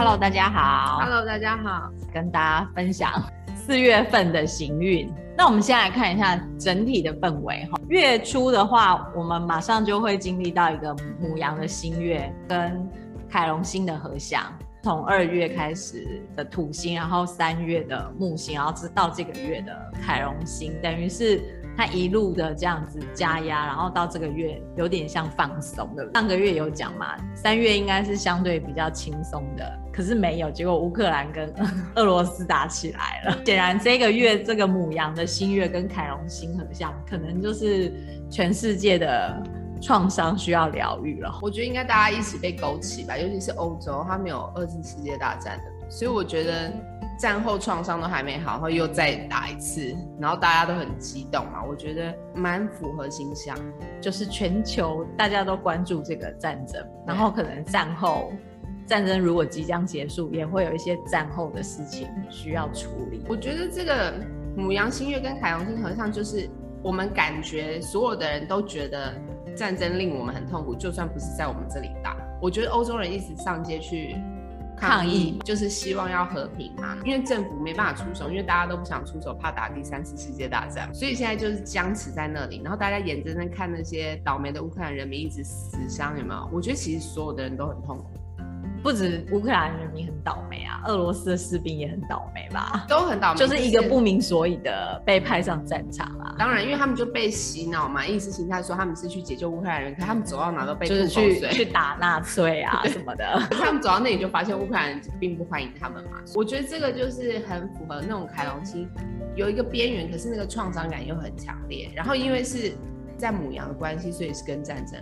Hello，大家好。Hello，大家好。跟大家分享 四月份的行运。那我们先来看一下整体的氛围哈。月初的话，我们马上就会经历到一个母羊的新月跟凯龙星的合相。从二月开始的土星，然后三月的木星，然后直到这个月的凯龙星，等于是。他一路的这样子加压，然后到这个月有点像放松的。上个月有讲嘛，三月应该是相对比较轻松的，可是没有，结果乌克兰跟俄罗斯打起来了。显然这个月这个母羊的新月跟凯龙星很像，可能就是全世界的创伤需要疗愈了。我觉得应该大家一起被勾起吧，尤其是欧洲，他没有二次世界大战的，所以我觉得。战后创伤都还没好，然后又再打一次，然后大家都很激动嘛，我觉得蛮符合形象，就是全球大家都关注这个战争，然后可能战后战争如果即将结束，也会有一些战后的事情需要处理。我觉得这个母羊星月跟凯龙星合相，就是我们感觉所有的人都觉得战争令我们很痛苦，就算不是在我们这里打，我觉得欧洲人一直上街去。抗议就是希望要和平嘛，因为政府没办法出手，因为大家都不想出手，怕打第三次世界大战，所以现在就是僵持在那里，然后大家眼睁睁看那些倒霉的乌克兰人民一直死伤，有没有？我觉得其实所有的人都很痛苦。不止乌克兰人民很倒霉啊，俄罗斯的士兵也很倒霉吧？都很倒霉，就是一个不明所以的被派上战场啊。当然，因为他们就被洗脑嘛，意识形态说他们是去解救乌克兰人，可他们走到哪都被就是去去打纳粹啊什么的。他们走到那里就发现乌克兰人并不欢迎他们嘛。我觉得这个就是很符合那种凯龙星，有一个边缘，可是那个创伤感又很强烈。然后因为是在母羊的关系，所以是跟战争。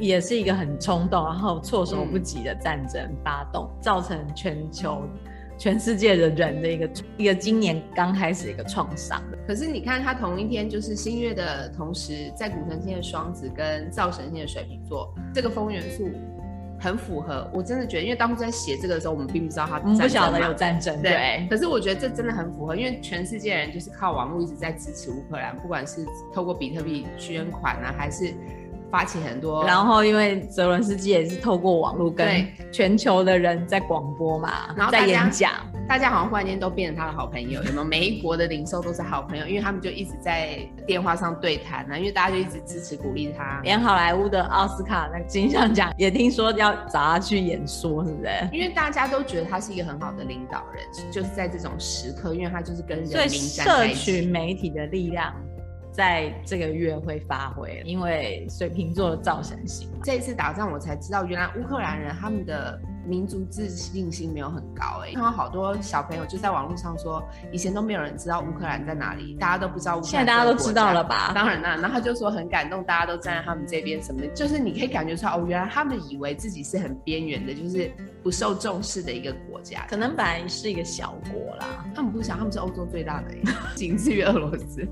也是一个很冲动，然后措手不及的战争发动，嗯、造成全球、全世界的人的一个一个今年刚开始一个创伤。可是你看，它同一天就是新月的同时，在古神星的双子跟灶神星的水瓶座，这个风元素很符合。我真的觉得，因为当初在写这个的时候，我们并不知道它不晓得有战争，对。对，可是我觉得这真的很符合，因为全世界人就是靠网络一直在支持乌克兰，不管是透过比特币捐款啊，还是。发起很多，然后因为泽伦斯基也是透过网络跟全球的人在广播嘛，然后在演讲，大家好像忽然间都变成他的好朋友，有没有？每一国的零售都是好朋友，因为他们就一直在电话上对谈呢，因为大家就一直支持鼓励他。连好莱坞的奥斯卡那个金像奖也听说要找他去演说，是不是？因为大家都觉得他是一个很好的领导人，就是在这种时刻，因为他就是跟人民站在一起。社群媒体的力量。在这个月会发挥，因为水瓶座的造神星。这一次打仗，我才知道原来乌克兰人他们的民族自信心没有很高。哎，看到好多小朋友就在网络上说，以前都没有人知道乌克兰在哪里，大家都不知道乌克兰。现在大家都知道了吧？当然啦，然后他就说很感动，大家都站在他们这边，什么就是你可以感觉出来哦，原来他们以为自己是很边缘的，就是不受重视的一个国家，可能本来是一个小国啦。他们不想，他们是欧洲最大的，仅次于俄罗斯。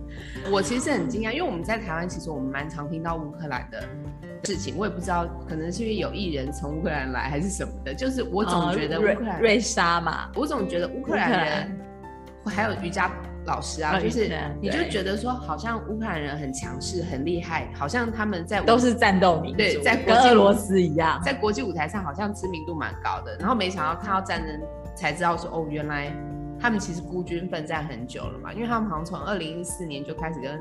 我其实是很惊讶，因为我们在台湾，其实我们蛮常听到乌克兰的事情。我也不知道，可能是因为有艺人从乌克兰来，还是什么的。就是我总觉得乌克兰、呃、瑞莎嘛，我总觉得乌克兰人，还有瑜伽老师啊，就是你就觉得说，好像乌克兰人很强势、很厉害，好像他们在都是战斗民族，对，在跟俄罗斯一样，在国际舞台上好像知名度蛮高的。然后没想到看到战争，才知道说，哦，原来。他们其实孤军奋战很久了嘛，因为他们好像从二零一四年就开始跟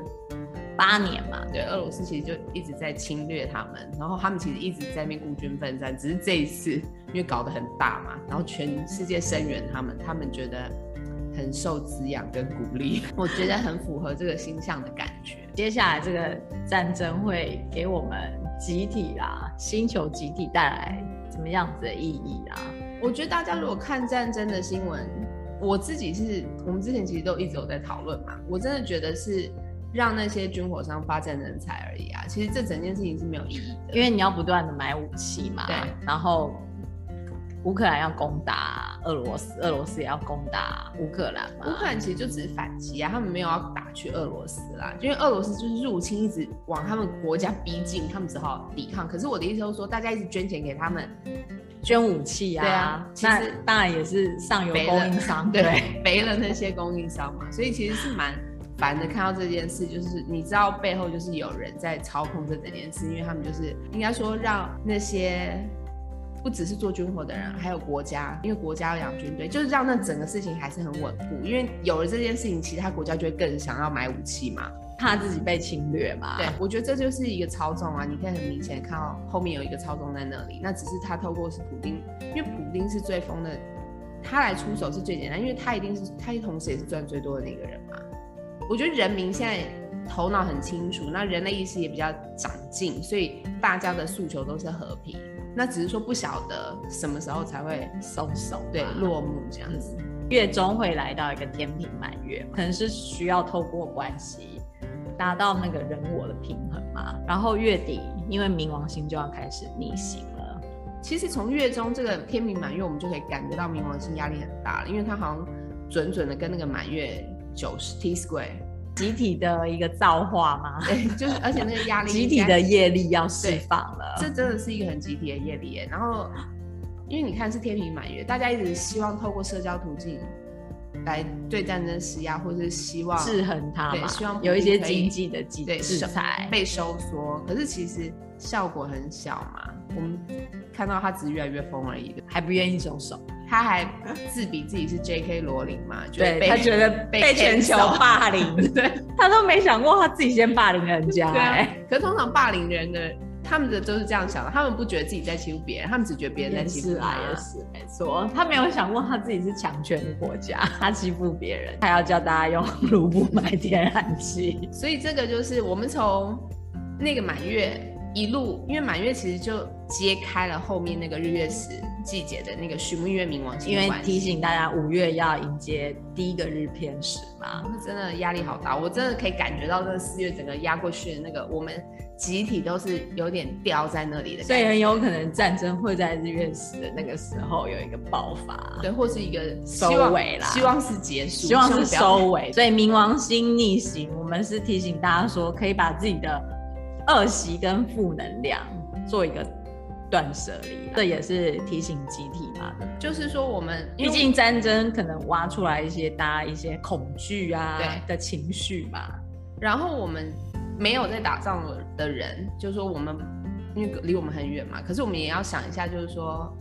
八年嘛，对，俄罗斯其实就一直在侵略他们，然后他们其实一直在那边孤军奋战，只是这一次因为搞得很大嘛，然后全世界声援他们，他们觉得很受滋养跟鼓励，我觉得很符合这个星象的感觉。接下来这个战争会给我们集体啦，星球集体带来什么样子的意义啊？我觉得大家如果看战争的新闻。我自己是我们之前其实都一直有在讨论嘛，我真的觉得是让那些军火商发展人才而已啊。其实这整件事情是没有意义的，因为你要不断的买武器嘛。对。然后乌克兰要攻打俄罗斯，俄罗斯也要攻打乌克兰嘛。乌克兰其实就只是反击啊，他们没有要打去俄罗斯啦，因为俄罗斯就是入侵，一直往他们国家逼近，他们只好抵抗。可是我的意思就是说，大家一直捐钱给他们。捐武器啊，对啊，其实当然也是上游供应商，对，肥了那些供应商嘛，所以其实是蛮烦的。看到这件事，就是你知道背后就是有人在操控这整件事，因为他们就是应该说让那些不只是做军火的人，还有国家，因为国家要养军队，就是让那整个事情还是很稳固。因为有了这件事情，其他国家就会更想要买武器嘛，怕自己被侵略嘛。对，我觉得这就是一个操纵啊！你可以很明显看到后面有一个操纵在那里，那只是他透过是普丁，因为普丁是最疯的，他来出手是最简单，因为他一定是他同时也是赚最多的那个人嘛。我觉得人民现在头脑很清楚，那人类意识也比较长进，所以大家的诉求都是和平。那只是说不晓得什么时候才会松手，对，落幕这样子。月中会来到一个天平满月，可能是需要透过关系达到那个人我的平衡嘛。然后月底，因为冥王星就要开始逆行了。其实从月中这个天平满月，我们就可以感觉到冥王星压力很大了，因为它好像准准的跟那个满月九十 T square。集体的一个造化吗？对，就是而且那个压力，集体的业力要释放了，这真的是一个很集体的业力耶。然后，因为你看是天平满月，大家一直希望透过社交途径来对战争施压，或者是希望制衡它，对，希望有一些经济的制制裁被收缩，可是其实效果很小嘛。我们看到他只是越来越疯而已，还不愿意收手。他还自比自己是 J.K. 罗琳嘛？对，他觉得被全球霸凌，对，他都没想过他自己先霸凌人家。对、啊，可是通常霸凌人的，他们的都是这样想的，他们不觉得自己在欺负别人，他们只觉得别人在欺负他。也是，没错，他没有想过他自己是强权的国家，他欺负别人，他要叫大家用卢布买天然气。所以这个就是我们从那个满月一路，因为满月其实就揭开了后面那个日月食。季节的那个畜牧月冥王星，因为提醒大家五月要迎接第一个日偏食嘛，那真的压力好大，我真的可以感觉到这四月整个压过去的那个，我们集体都是有点掉在那里的，所以很有可能战争会在日月食的那个时候有一个爆发，对，或是一个收尾啦，希望是结束，希望是收尾。所以冥王星逆行，我们是提醒大家说，可以把自己的恶习跟负能量做一个。断舍离，这也是提醒集体嘛。就是说，我们毕竟战争可能挖出来一些大家一些恐惧啊的情绪嘛。然后我们没有在打仗的人，就是说我们因为离我们很远嘛，可是我们也要想一下，就是说，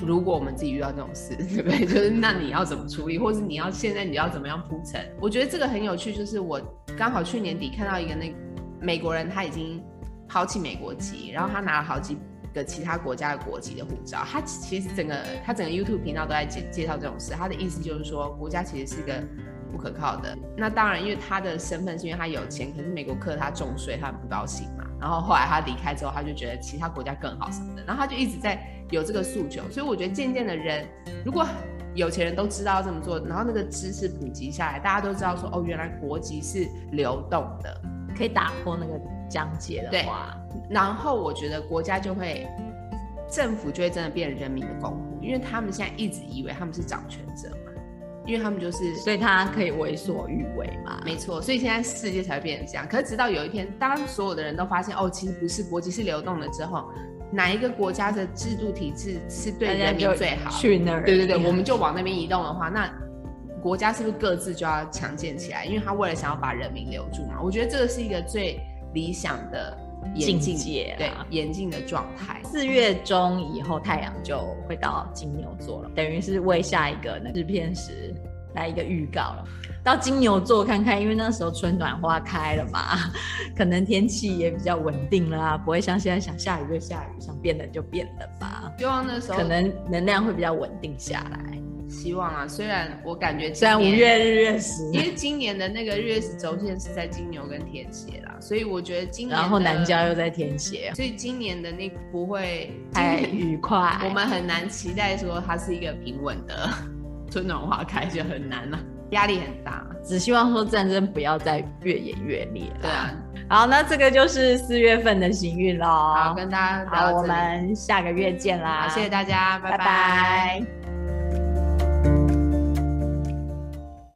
如果我们自己遇到这种事，对不对？就是那你要怎么处理，或是你要现在你要怎么样铺陈？我觉得这个很有趣，就是我刚好去年底看到一个那个美国人，他已经。抛弃美国籍，然后他拿了好几个其他国家的国籍的护照。他其实整个他整个 YouTube 频道都在介介绍这种事。他的意思就是说，国家其实是一个不可靠的。那当然，因为他的身份是因为他有钱，可是美国课他重税，他很不高兴嘛。然后后来他离开之后，他就觉得其他国家更好什么的。然后他就一直在有这个诉求。所以我觉得渐渐的人，如果有钱人都知道这么做，然后那个知识普及下来，大家都知道说，哦，原来国籍是流动的，可以打破那个。疆界的话，然后我觉得国家就会，政府就会真的变成人民的公仆，因为他们现在一直以为他们是掌权者嘛，因为他们就是，所以他可以为所欲为嘛，没错，所以现在世界才会变成这样。可是直到有一天，当所有的人都发现哦，其实不是国籍是流动的之后，哪一个国家的制度体制是对人民最好？去那儿，对对对，我们就往那边移动的话，那国家是不是各自就要强健起来？因为他为了想要把人民留住嘛，我觉得这个是一个最。理想的境界，对，严峻的状态。四月中以后，太阳就会到金牛座了，等于是为下一个那日偏食来一个预告了。到金牛座看看，因为那时候春暖花开了嘛，可能天气也比较稳定了啊，不会像现在想下雨就下雨，想变冷就变冷吧。希望那时候可能能量会比较稳定下来。希望啊，虽然我感觉虽然五月日月食，因为今年的那个日月食轴线是在金牛跟天蝎啦，所以我觉得今年然后南郊又在天蝎，所以今年的那不会 太愉快，我们很难期待说它是一个平稳的 春暖花开，就很难了，压力很大。只希望说战争不要再越演越烈。对啊，好，那这个就是四月份的行运喽。好，跟大家好，我们下个月见啦，好，谢谢大家，拜拜。拜拜。